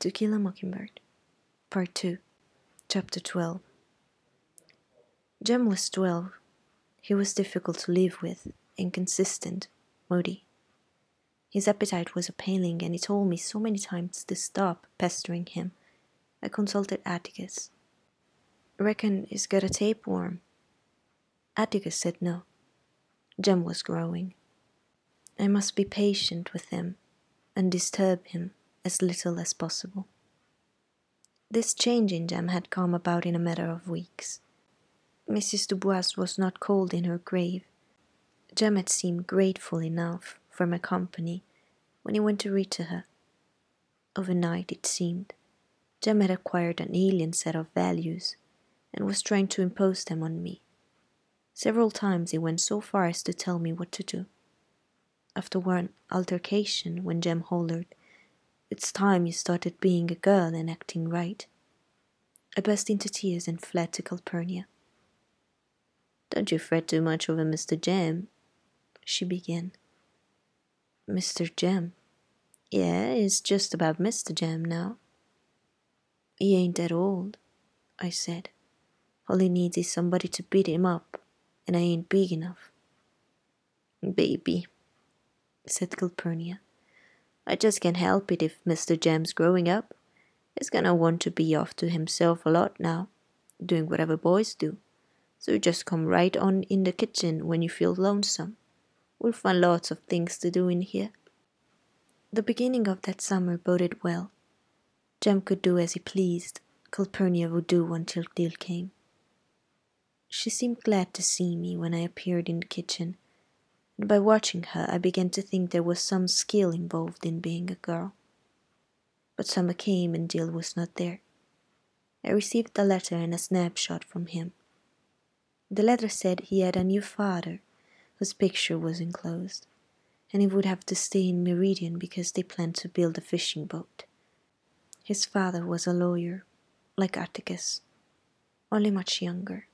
To Kill a Mockingbird, Part 2, Chapter 12. Jem was twelve. He was difficult to live with, inconsistent, moody. His appetite was appalling, and he told me so many times to stop pestering him. I consulted Atticus. Reckon he's got a tapeworm. Atticus said no. Jem was growing. I must be patient with him and disturb him as little as possible. This change in Jem had come about in a matter of weeks. Mrs. Dubose was not cold in her grave. Jem had seemed grateful enough for my company when he went to read to her. Overnight, it seemed, Jem had acquired an alien set of values and was trying to impose them on me. Several times he went so far as to tell me what to do. After one altercation, when Jem hollered, It's time you started being a girl and acting right, I burst into tears and fled to Calpurnia. Don't you fret too much over Mr. Jem, she began. Mr. Jem? Yeah, it's just about Mr. Jem now. He ain't that old, I said. All he needs is somebody to beat him up, and I ain't big enough. Baby, said Calpurnia. I just can't help it if Mr. Jem's growing up. He's gonna want to be off to himself a lot now, doing whatever boys do. So you just come right on in the kitchen when you feel lonesome. We'll find lots of things to do in here. The beginning of that summer boded well. Jem could do as he pleased. Calpurnia would do until Dill came. She seemed glad to see me when I appeared in the kitchen, by watching her I began to think there was some skill involved in being a girl. But summer came and Dill was not there. I received a letter and a snapshot from him. The letter said he had a new father, whose picture was enclosed, and he would have to stay in Meridian because they planned to build a fishing boat. His father was a lawyer, like Atticus, only much younger.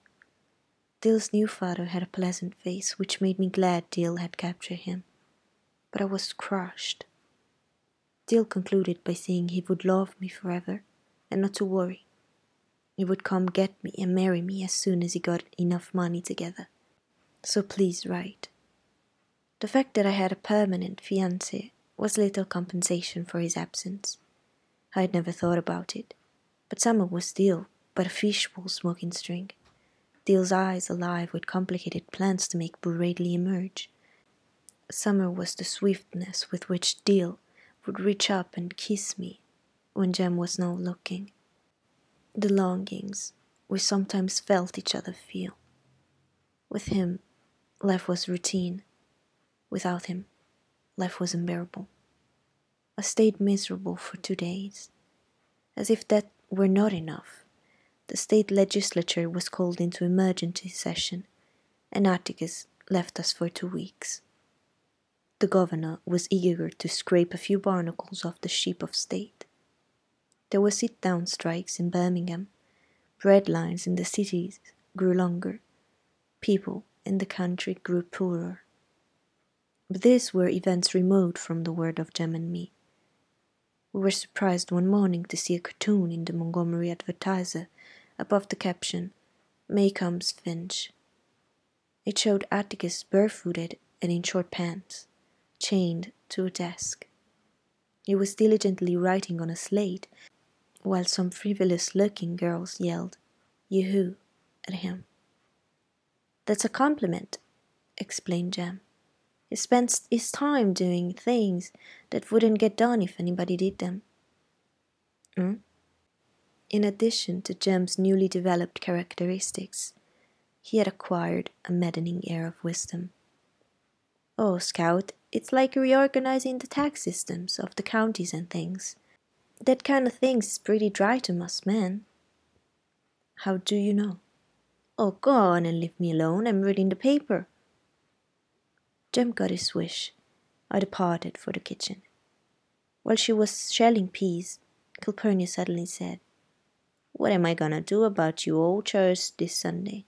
Dill's new father had a pleasant face, which made me glad Dill had captured him. But I was crushed. Dill concluded by saying he would love me forever, and not to worry. He would come get me and marry me as soon as he got enough money together. So please write. The fact that I had a permanent fiancé was little compensation for his absence. I had never thought about it, but summer was Dill but a fishbowl smoking string. Dill's eyes alive with complicated plans to make Boo Radley emerge. Summer was the swiftness with which Dill would reach up and kiss me when Jem was not looking. The longings we sometimes felt each other feel. With him, life was routine. Without him, life was unbearable. I stayed miserable for two days. As if that were not enough, the state legislature was called into emergency session, and Atticus left us for two weeks. The governor was eager to scrape a few barnacles off the sheep of state. There were sit down strikes in Birmingham, bread lines in the cities grew longer, people in the country grew poorer. But these were events remote from the word of Jem and me. We were surprised one morning to see a cartoon in the Montgomery Advertiser above the caption, Maycomb's Finch. It showed Atticus barefooted and in short pants, chained to a desk. He was diligently writing on a slate, while some frivolous looking girls yelled, Yoo-hoo, at him. That's a compliment, explained Jem. He spends his time doing things that wouldn't get done if anybody did them. Hmm? In addition to Jem's newly developed characteristics, he had acquired a maddening air of wisdom. Oh, Scout, it's like reorganizing the tax systems of the counties and things. That kind of thing's pretty dry to most men. How do you know? Oh, go on and leave me alone. I'm reading the paper. Jem got his wish. I departed for the kitchen. While she was shelling peas, Calpurnia suddenly said, what am I gonna do about you old chairs this Sunday?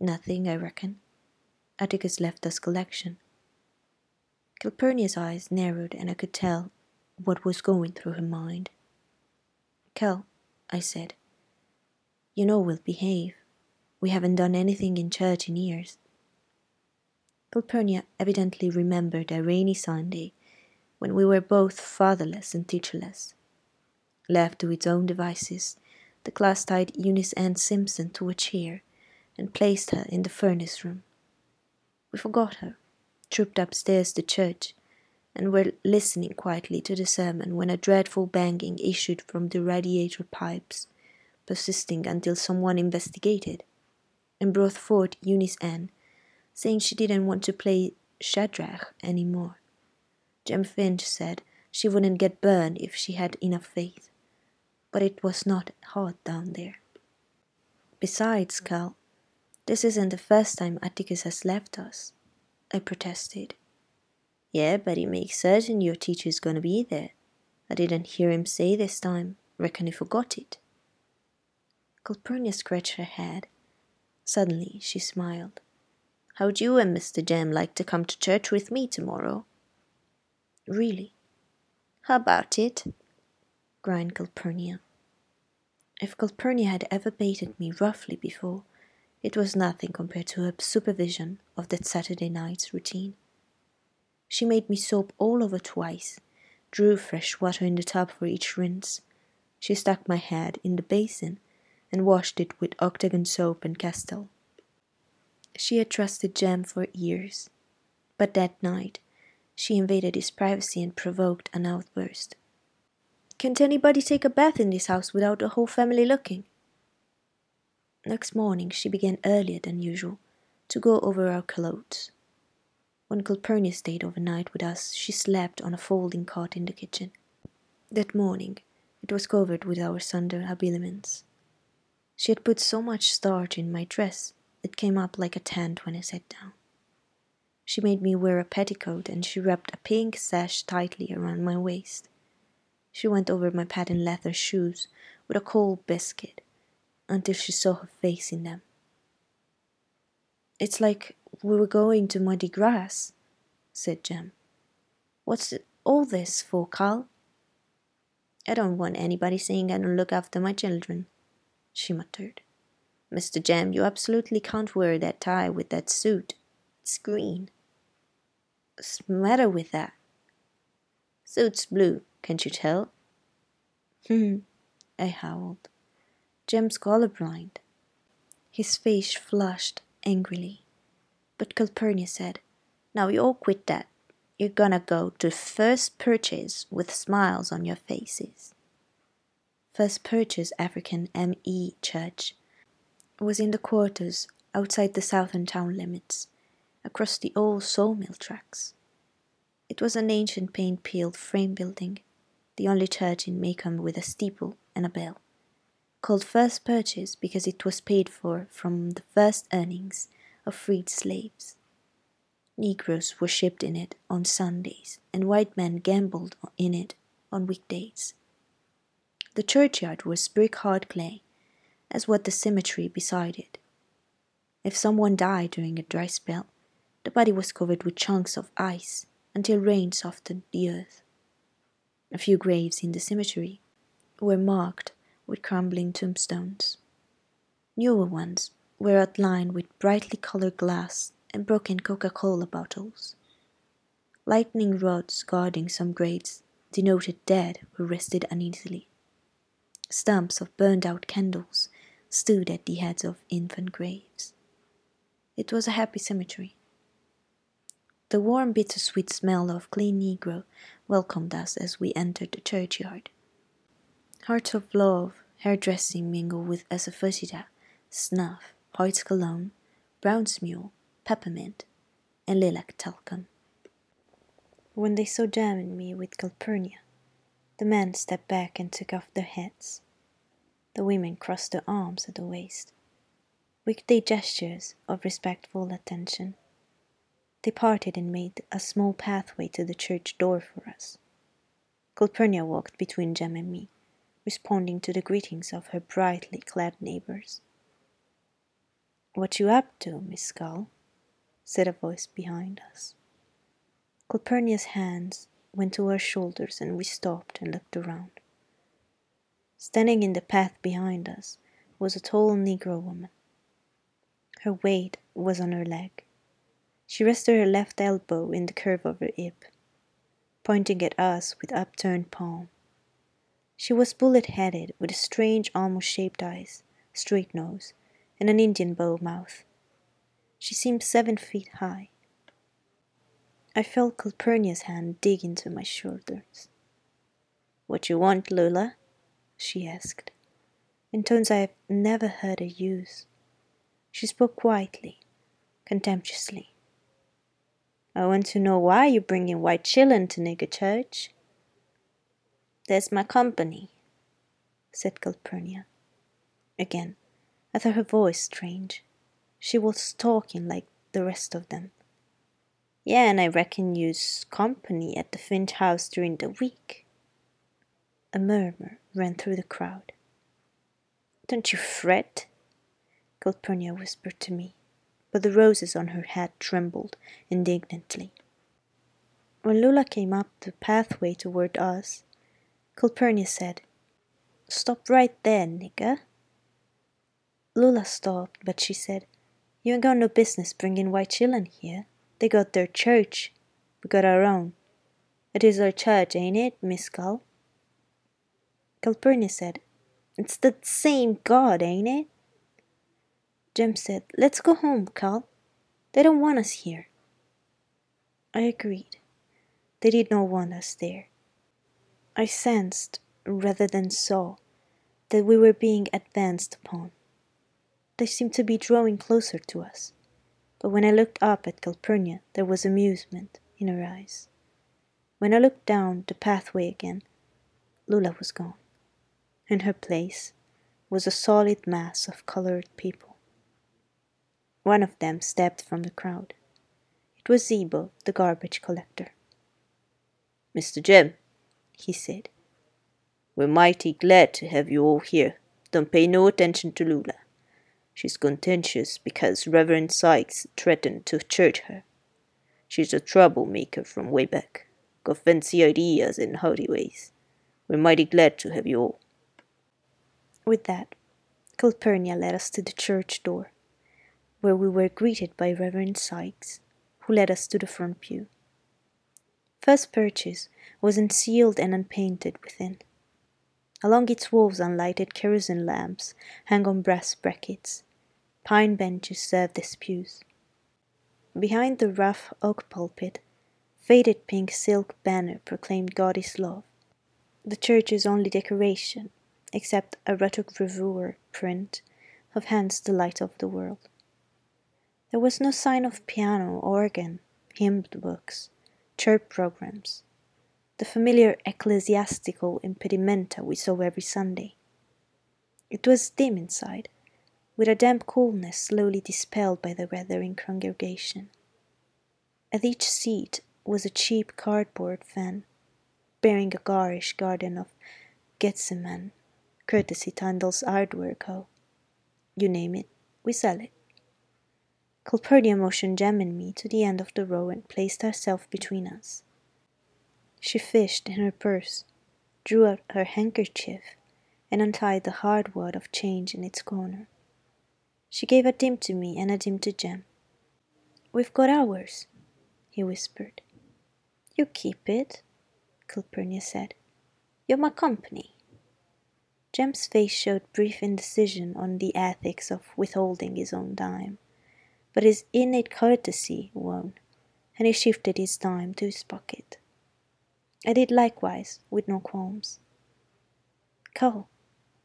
Nothing, I reckon. Atticus left us collection. Calpurnia's eyes narrowed, and I could tell what was going through her mind. Cal, I said, you know we'll behave. We haven't done anything in church in years. Calpurnia evidently remembered a rainy Sunday when we were both fatherless and teacherless. Left to its own devices, the class tied Eunice Ann Simpson to a chair and placed her in the furnace room. We forgot her, trooped upstairs to church, and were listening quietly to the sermon when a dreadful banging issued from the radiator pipes, persisting until someone investigated and brought forth Eunice Ann, saying she didn't want to play Shadrach any more. Jem Finch said she wouldn't get burned if she had enough faith, but it was not hot down there. Besides, Cal, this isn't the first time Atticus has left us, I protested. Yeah, but he makes certain your teacher's gonna be there. I didn't hear him say this time. Reckon he forgot it. Calpurnia scratched her head. Suddenly she smiled. How'd you and Mr. Jem like to come to church with me tomorrow? Really? How about it? grinned Calpurnia. If Calpurnia had ever baited me roughly before, it was nothing compared to her supervision of that Saturday night's routine. She made me soap all over twice, drew fresh water in the tub for each rinse. She stuck my head in the basin and washed it with octagon soap and Castile. She had trusted Jem for years, but that night she invaded his privacy and provoked an outburst. Can't anybody take a bath in this house without the whole family looking? Next morning she began earlier than usual to go over our clothes. When Calpurnia stayed overnight with us, she slept on a folding cot in the kitchen. That morning it was covered with our Sunday habiliments. She had put so much starch in my dress it came up like a tent when I sat down. She made me wear a petticoat and she wrapped a pink sash tightly around my waist. She went over my patent leather shoes with a cold biscuit until she saw her face in them. It's like we were going to muddy grass, said Jem. What's all this for, Cal? I don't want anybody saying I don't look after my children, she muttered. Mr. Jem, you absolutely can't wear that tie with that suit. It's green. What's the matter with that? Suit's blue, can't you tell? Hmm, I howled. Jem's colorblind. His face flushed angrily. But Calpurnia said, Now you all quit that. You're gonna go to First Purchase with smiles on your faces. First Purchase African M.E. Church was in the quarters outside the southern town limits across the old sawmill tracks. It was an ancient paint peeled frame building, the only church in Maycomb with a steeple and a bell, called First Purchase because it was paid for from the first earnings of freed slaves. Negroes were shipped in it on Sundays, and white men gambled in it on weekdays. The churchyard was brick hard clay, as was the cemetery beside it. If someone died during a dry spell, the body was covered with chunks of ice until rain softened the earth. A few graves in the cemetery were marked with crumbling tombstones. Newer ones were outlined with brightly colored glass and broken Coca Cola bottles. Lightning rods guarding some graves denoted dead who rested uneasily. Stumps of burned out candles stood at the heads of infant graves. It was a happy cemetery. The warm, bittersweet smell of clean Negro welcomed us as we entered the churchyard. Hearts of love, hairdressing mingled with asafoetida, snuff, Hoyt's cologne, Brown's mule, peppermint, and lilac talcum. When they saw Jem and me with Calpurnia, the men stepped back and took off their hats. The women crossed their arms at the waist. Weekday gestures of respectful attention. They parted and made a small pathway to the church door for us. Calpurnia walked between Jem and me, responding to the greetings of her brightly clad neighbors. What you up to, Miss Cal? said a voice behind us. Calpurnia's hands went to her shoulders and we stopped and looked around. Standing in the path behind us was a tall Negro woman. Her weight was on her leg. She rested her left elbow in the curve of her hip, pointing at us with upturned palm. She was bullet headed, with strange, almost shaped eyes, straight nose, and an Indian bow mouth. She seemed seven feet high. I felt Calpurnia's hand dig into my shoulders. What you want, Lula? she asked, in tones I have never heard her use. She spoke quietly, contemptuously. I want to know why you bringing white chillun to nigger church. There's my company, said Calpurnia. Again, I thought her voice strange. She was talking like the rest of them. Yeah, and I reckon you's company at the Finch house during the week. A murmur ran through the crowd. Don't you fret, Calpurnia whispered to me, but the roses on her hat trembled indignantly. When Lula came up the pathway toward us, Calpurnia said, Stop right there, nigger. Lula stopped, but she said, You ain't got no business bringing white chillun here. They got their church. We got our own. It is our church, ain't it, Miss Cal? Calpurnia said, It's the same God, ain't it? Jem said, Let's go home, Cal. They don't want us here. I agreed. They did not want us there. I sensed, rather than saw, that we were being advanced upon. They seemed to be drawing closer to us, but when I looked up at Calpurnia, there was amusement in her eyes. When I looked down the pathway again, Lula was gone. In her place was a solid mass of colored people. One of them stepped from the crowd. It was Zeebo, the garbage collector. Mr. Jem, he said, we're mighty glad to have you all here. Don't pay no attention to Lula. She's contentious because Reverend Sykes threatened to church her. She's a troublemaker from way back. Got fancy ideas and howdy ways. We're mighty glad to have you all. With that, Calpurnia led us to the church door where we were greeted by Reverend Sykes, who led us to the front pew. First purchase was unsealed and unpainted within. Along its walls unlighted kerosene lamps hang on brass brackets. Pine benches served as pews. Behind the rough oak pulpit, faded pink silk banner proclaimed God is love, the church's only decoration, except a rotogravure print of Hunt's the Light of the World. There was no sign of piano, organ, hymn books, church programs, the familiar ecclesiastical impedimenta we saw every Sunday. It was dim inside, with a damp coolness slowly dispelled by the weathering congregation. At each seat was a cheap cardboard fan, bearing a garish garden of Gethsemane, courtesy Tyndall's Hardware Co. You name it, we sell it. Calpurnia motioned Jem and me to the end of the row and placed herself between us. She fished in her purse, drew out her handkerchief, and untied the hard wad of change in its corner. She gave a dim to me and a dim to Jem. We've got ours, he whispered. You keep it, Calpurnia said. You're my company. Jem's face showed brief indecision on the ethics of withholding his own dime but his innate courtesy won, and he shifted his dime to his pocket. I did likewise, with no qualms. Cal,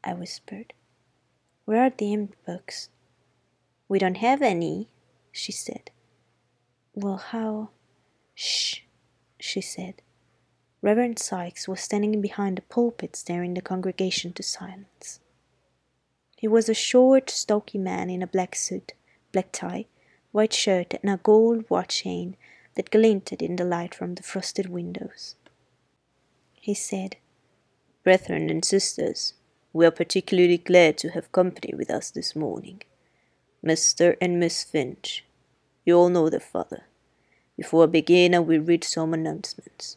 I whispered, where are the hymn books? We don't have any, she said. Well, how? Shh, she said. Reverend Sykes was standing behind the pulpit, staring the congregation to silence. He was a short, stocky man in a black suit, black tie, white shirt, and a gold watch chain that glinted in the light from the frosted windows. He said, Brethren and sisters, we are particularly glad to have company with us this morning. Mr. and Miss Finch, you all know their father. Before I begin, I will read some announcements.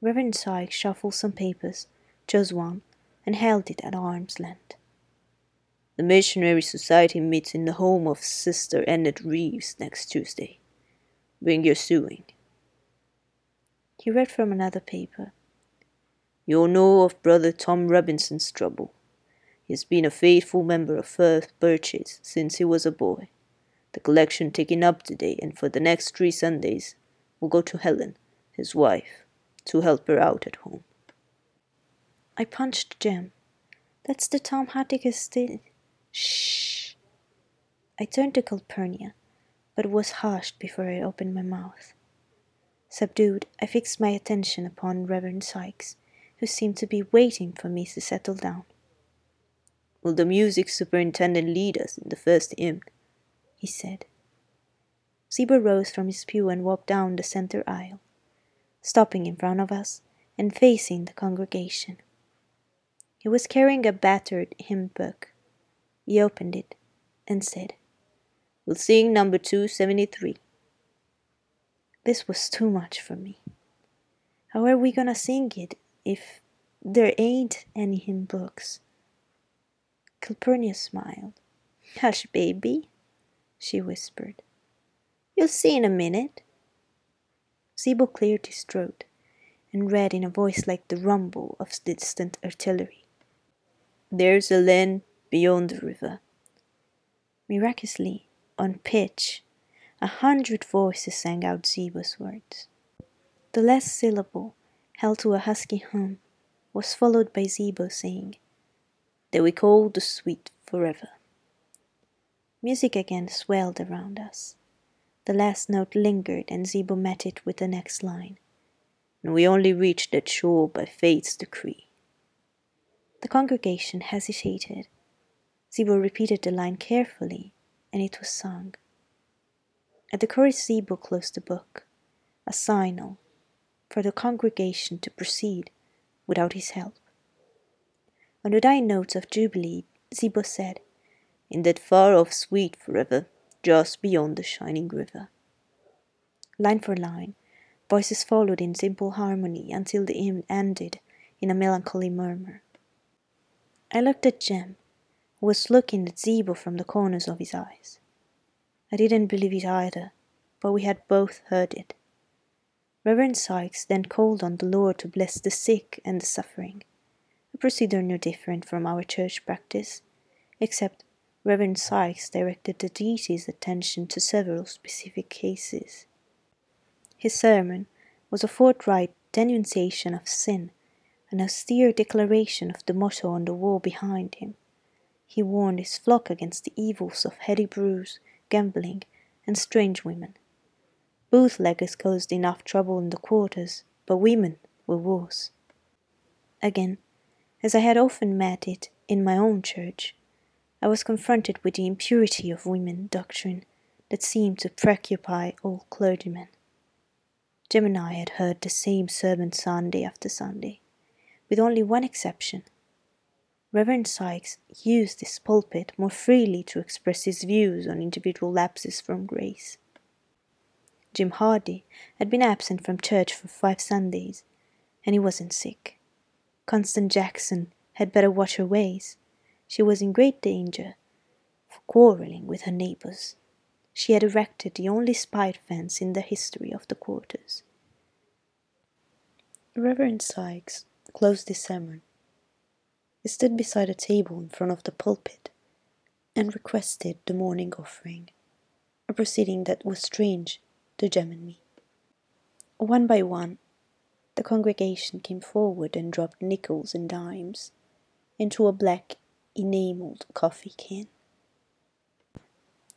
Reverend Sykes shuffled some papers, chose one, and held it at arm's length. The Missionary Society meets in the home of Sister Annette Reeves next Tuesday. Bring your sewing. He read from another paper. You'll know of Brother Tom Robinson's trouble. He has been a faithful member of First Purchase since he was a boy. The collection taken up today and for the next three Sundays will go to Helen, his wife, to help her out at home. I punched Jem. That's the Tom Atticus did. Shh. I turned to Calpurnia, but was hushed before I opened my mouth. Subdued, I fixed my attention upon Reverend Sykes, who seemed to be waiting for me to settle down. Will the music superintendent lead us in the first hymn? he said. Zeebo rose from his pew and walked down the center aisle, stopping in front of us and facing the congregation. He was carrying a battered hymn book. He opened it and said, We'll sing number 273. This was too much for me. How are we gonna sing it if there ain't any hymn books? Calpurnia smiled. Hush, baby, she whispered. You'll see in a minute. Zeebo cleared his throat and read in a voice like the rumble of distant artillery. There's a land beyond the river. Miraculously, on pitch, a hundred voices sang out Zeebo's words. The last syllable, held to a husky hum, was followed by Zeebo saying, That we call the sweet forever. Music again swelled around us. The last note lingered, and Zeebo met it with the next line. And we only reached that shore by fate's decree. The congregation hesitated. Zeebo repeated the line carefully, and it was sung. At the chorus, Zeebo closed the book, a signal for the congregation to proceed without his help. On the dying notes of Jubilee, Zeebo said, in that far off sweet forever, just beyond the shining river. Line for line, voices followed in simple harmony until the hymn ended in a melancholy murmur. I looked at Jem, was looking at Zeebo from the corners of his eyes. I didn't believe it either, but we had both heard it. Reverend Sykes then called on the Lord to bless the sick and the suffering, a procedure no different from our church practice, except Reverend Sykes directed the deity's attention to several specific cases. His sermon was a forthright denunciation of sin, an austere declaration of the motto on the wall behind him. He warned his flock against the evils of heady brews, gambling, and strange women. Bootleggers caused enough trouble in the quarters, but women were worse. Again, as I had often met it in my own church, I was confronted with the impurity of women doctrine that seemed to preoccupy all clergymen. Jem and I had heard the same sermon Sunday after Sunday, with only one exception. Reverend Sykes used his pulpit more freely to express his views on individual lapses from grace. Jim Hardy had been absent from church for five Sundays, and he wasn't sick. Constance Jackson had better watch her ways she was in great danger for quarrelling with her neighbors. She had erected the only spite fence in the history of the quarters. Reverend Sykes closed his sermon. He stood beside a table in front of the pulpit and requested the morning offering, a proceeding that was strange to Jem and me. One by one, the congregation came forward and dropped nickels and dimes into a black enameled coffee can.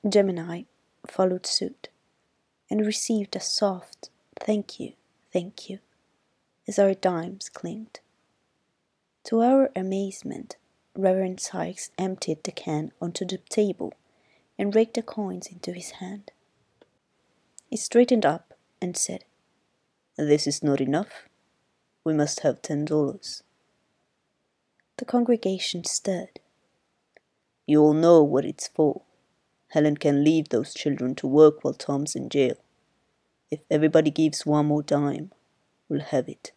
Jem and I followed suit and received a soft thank you, thank you, as our dimes clinked. To our amazement, Reverend Sykes emptied the can onto the table and raked the coins into his hand. He straightened up and said, This is not enough. We must have ten dollars. The congregation stirred. You all know what it's for. Helen can leave those children to work while Tom's in jail. If everybody gives one more dime, we'll have it.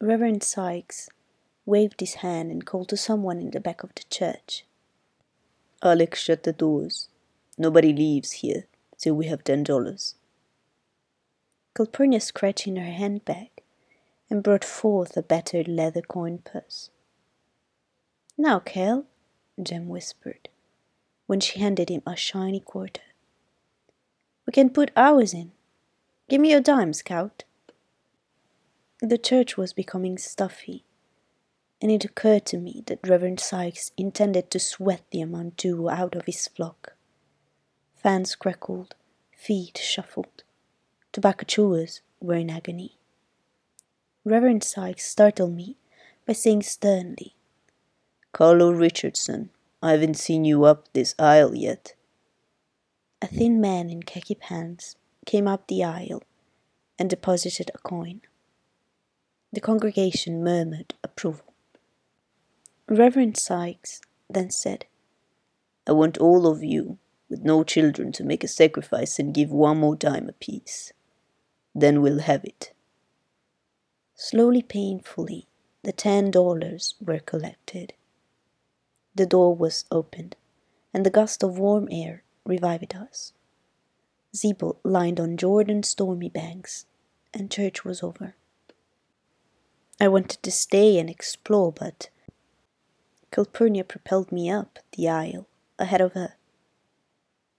Reverend Sykes waved his hand and called to someone in the back of the church. Alex, shut the doors. Nobody leaves here till we have ten dollars. Calpurnia scratched in her handbag and brought forth a battered leather coin purse. Now, Cal, Jem whispered, when she handed him a shiny quarter. We can put ours in. Give me your dime, Scout. The church was becoming stuffy, and it occurred to me that Reverend Sykes intended to sweat the amount due out of his flock. Fans crackled, feet shuffled. Tobacco chewers were in agony. Reverend Sykes startled me by saying sternly, Carlow Richardson, I haven't seen you up this aisle yet. A thin man in khaki pants came up the aisle and deposited a coin. The congregation murmured approval. Reverend Sykes then said, I want all of you, with no children, to make a sacrifice and give one more dime apiece. Then we'll have it. Slowly, painfully, the ten dollars were collected. The door was opened, and the gust of warm air revived us. Zeebo lined on Jordan's stormy banks, and church was over. I wanted to stay and explore, but Calpurnia propelled me up the aisle ahead of her.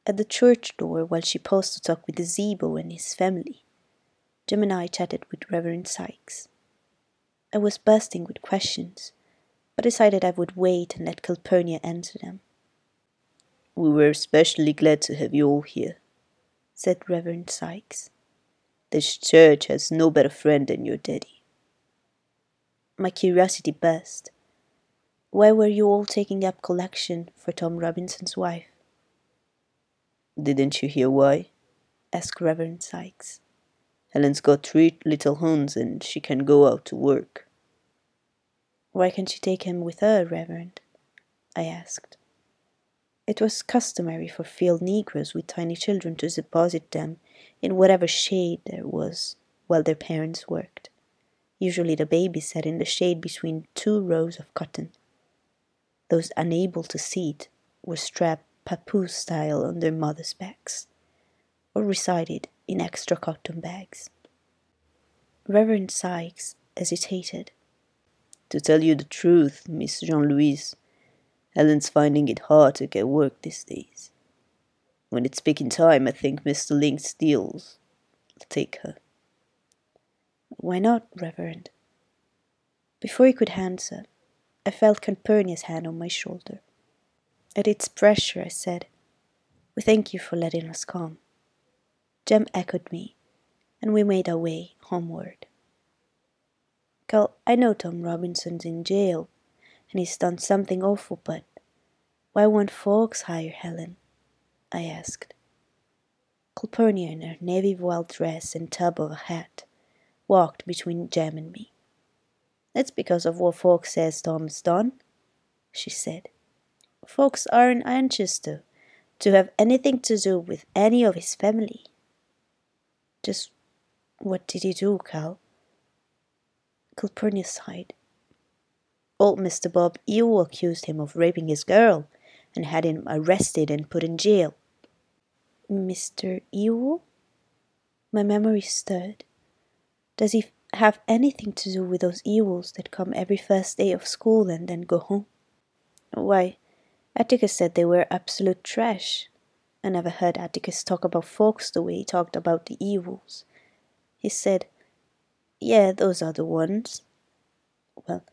At the church door, while she paused to talk with Zeebo and his family, Jem and I chatted with Reverend Sykes. I was bursting with questions, but decided I would wait and let Calpurnia answer them. We were especially glad to have you all here, said Reverend Sykes. This church has no better friend than your daddy. My curiosity burst. Why were you all taking up collection for Tom Robinson's wife? Didn't you hear why? asked Reverend Sykes. Helen's got three little hounds and she can go out to work. Why can't she take him with her, Reverend? I asked. It was customary for field negroes with tiny children to deposit them in whatever shade there was while their parents worked. Usually the baby sat in the shade between two rows of cotton. Those unable to seat were strapped papoose style on their mothers' backs, or resided in extra cotton bags. Reverend Sykes hesitated. To tell you the truth, Miss Jean Louise, Helen's finding it hard to get work these days. When it's picking time, I think Mr. Link Deas'll take her. Why not, Reverend? Before he could answer, I felt Calpurnia's hand on my shoulder. At its pressure, I said, We thank you for letting us come. Jem echoed me, and we made our way homeward. Cal, I know Tom Robinson's in jail, and he's done something awful, but why won't folks hire Helen? I asked. Calpurnia, in her navy voile dress and tub of a hat, walked between Jem and me. That's because of what folks says Tom's done, she said. Folks aren't anxious to, to have anything to do with any of his family. Just what did he do, Cal? Calpurnia sighed. Old Mr. Bob Ewell accused him of raping his girl and had him arrested and put in jail. Mr. Ewell? My memory stirred. Does he have anything to do with those Ewells that come every first day of school and then go home? Why, Atticus said they were absolute trash. I never heard Atticus talk about folks the way he talked about the Ewells. He said, Yeah, those are the ones. Well,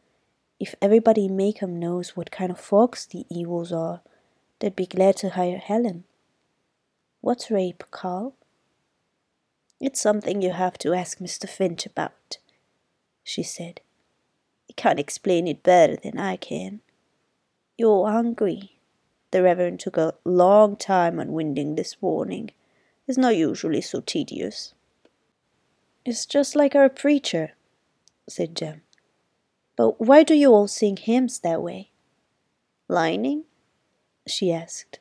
if everybody in Maycomb knows what kind of folks the Ewells are, they'd be glad to hire Helen. What's rape, Cal? It's something you have to ask Mr. Finch about, she said. He can't explain it better than I can. You're hungry. The Reverend took a long time unwinding this warning. It's not usually so tedious. It's just like our preacher, said Jem. But why do you all sing hymns that way? Lining? she asked.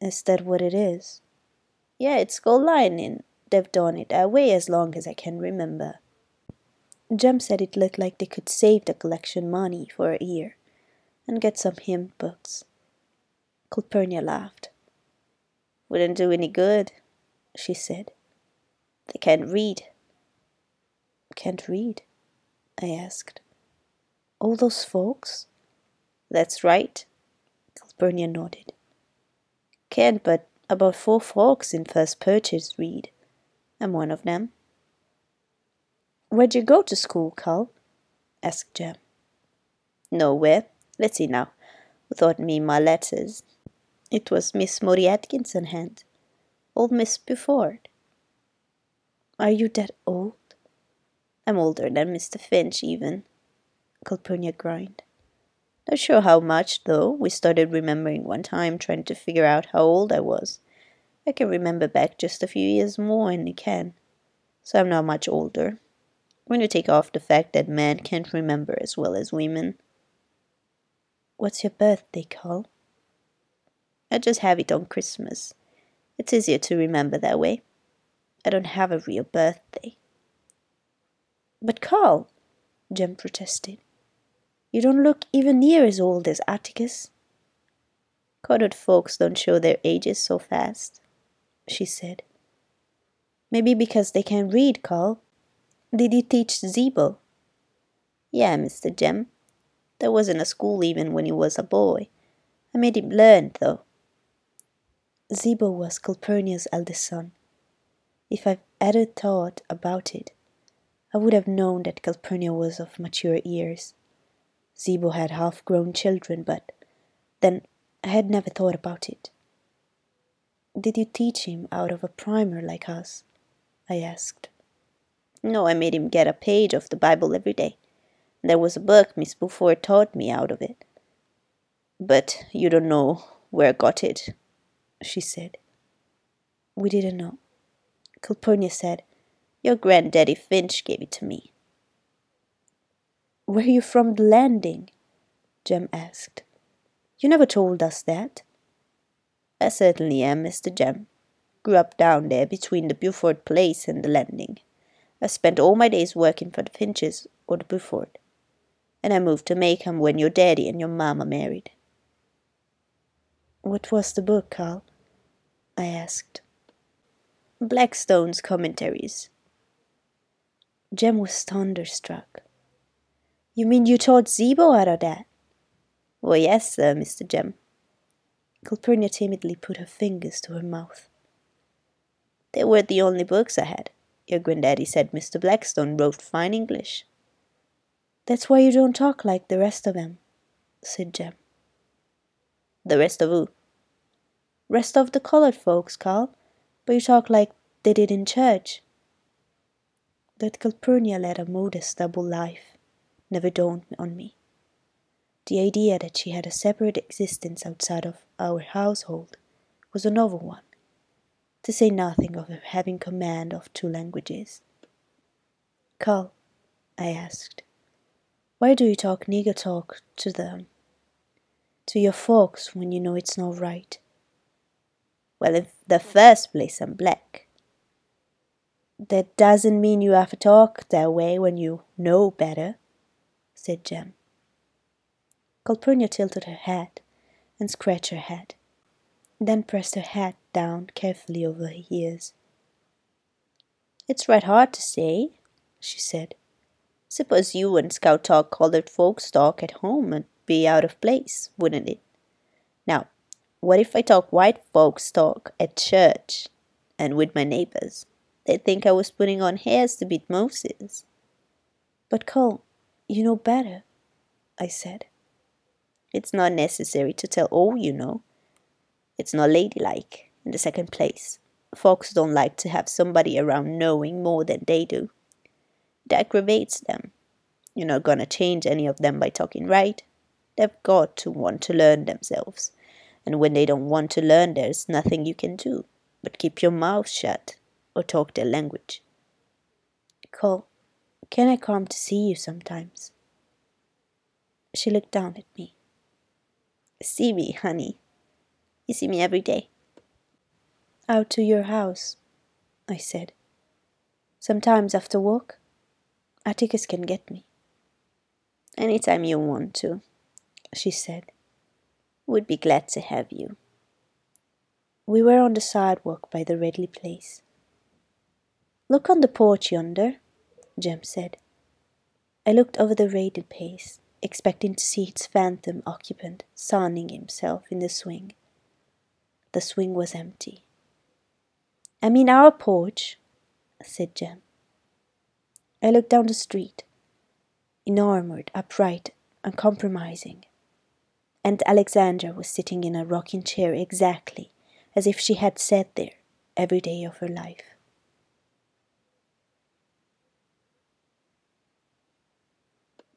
Is that what it is? Yeah, it's called lining. They've done it that way as long as I can remember. Jem said it looked like they could save the collection money for a year and get some hymn books. Calpurnia laughed. Wouldn't do any good, she said. They can't read. Can't read? I asked. All those folks? That's right, Calpurnia nodded. Can't, but about four folks in first purchase read. I'm one of them. Where'd you go to school, Cal? asked Jem. Nowhere. Let's see now. Taught me my letters? It was Miss Maudie Atkinson hand. Old Miss Buford. Are you that old? I'm older than Mr. Finch, even. Calpurnia grinned. Not sure how much, though. We started remembering one time, trying to figure out how old I was. I can remember back just a few years more than you can. So I'm not much older when you take off the fact that men can't remember as well as women. What's your birthday, Cal? I just have it on Christmas. It's easier to remember that way. I don't have a real birthday. But Cal, Jem protested, you don't look even near as old as Atticus. Colored folks don't show their ages so fast, she said. Maybe because they can't read, Cal. Did you teach Zeebo? Yeah, Mr. Jem. There wasn't a school even when he was a boy. I made him learn, though. Zeebo was Calpurnia's eldest son. If I've ever thought about it, I would have known that Calpurnia was of mature years. Zeebo had half grown children, but then I had never thought about it. Did you teach him out of a primer like us? I asked. No, I made him get a page of the Bible every day. There was a book Miss Buford taught me out of it. But you don't know where I got it, she said. We didn't know. Calpurnia said, Your granddaddy Finch gave it to me. Were you from the landing? Jem asked. You never told us that. I certainly am, Mr. Jem. Grew up down there between the Buford place and the landing. I spent all my days working for the Finches or the Buford. And I moved to Maycomb when your daddy and your mamma married. What was the book, Cal? I asked. Blackstone's Commentaries. Jem was thunderstruck. You mean you taught Zeebo out of that? Well, yes, sir, Mr. Jem. Calpurnia timidly put her fingers to her mouth. They were the only books I had. Your granddaddy said Mr. Blackstone wrote fine English. That's why you don't talk like the rest of them, said Jem. The rest of who? Rest of the colored folks, Cal. But you talk like they did in church. That Calpurnia led a modest double life never dawned on me. The idea that she had a separate existence outside of our household was a novel one to say nothing of her having command of two languages. Cal, I asked, why do you talk nigger talk to them? To your folks when you know it's not right? Well, in the first place, I'm black. That doesn't mean you have to talk that way when you know better, said Jem. Calpurnia tilted her head and scratched her head then pressed her hat down carefully over her ears. It's right hard to say, she said. Suppose you and Scout talk colored folks talk at home and be out of place, wouldn't it? Now, what if I talk white folks talk at church and with my neighbors? They'd think I was putting on hairs to beat Moses. But Cal, you know better, I said. It's not necessary to tell all you know. It's not ladylike, in the second place. Folks don't like to have somebody around knowing more than they do. It aggravates them. You're not to change any of them by talking right. They've got to want to learn themselves. And when they don't want to learn, there's nothing you can do but keep your mouth shut or talk their language. Cal, can I come to see you sometimes? She looked down at me. See me, honey, you see me every day. Out to your house, I said. Sometimes after work? Atticus can get me. Anytime you want to, she said. Would be glad to have you. We were on the sidewalk by the Radley place. Look on the porch yonder, Jem said. I looked over the Radley Place, expecting to see its phantom occupant sunning himself in the swing. The swing was empty. I mean our porch, said Jem. I looked down the street, enamored, upright, uncompromising. Aunt Alexandra was sitting in a rocking chair exactly as if she had sat there every day of her life.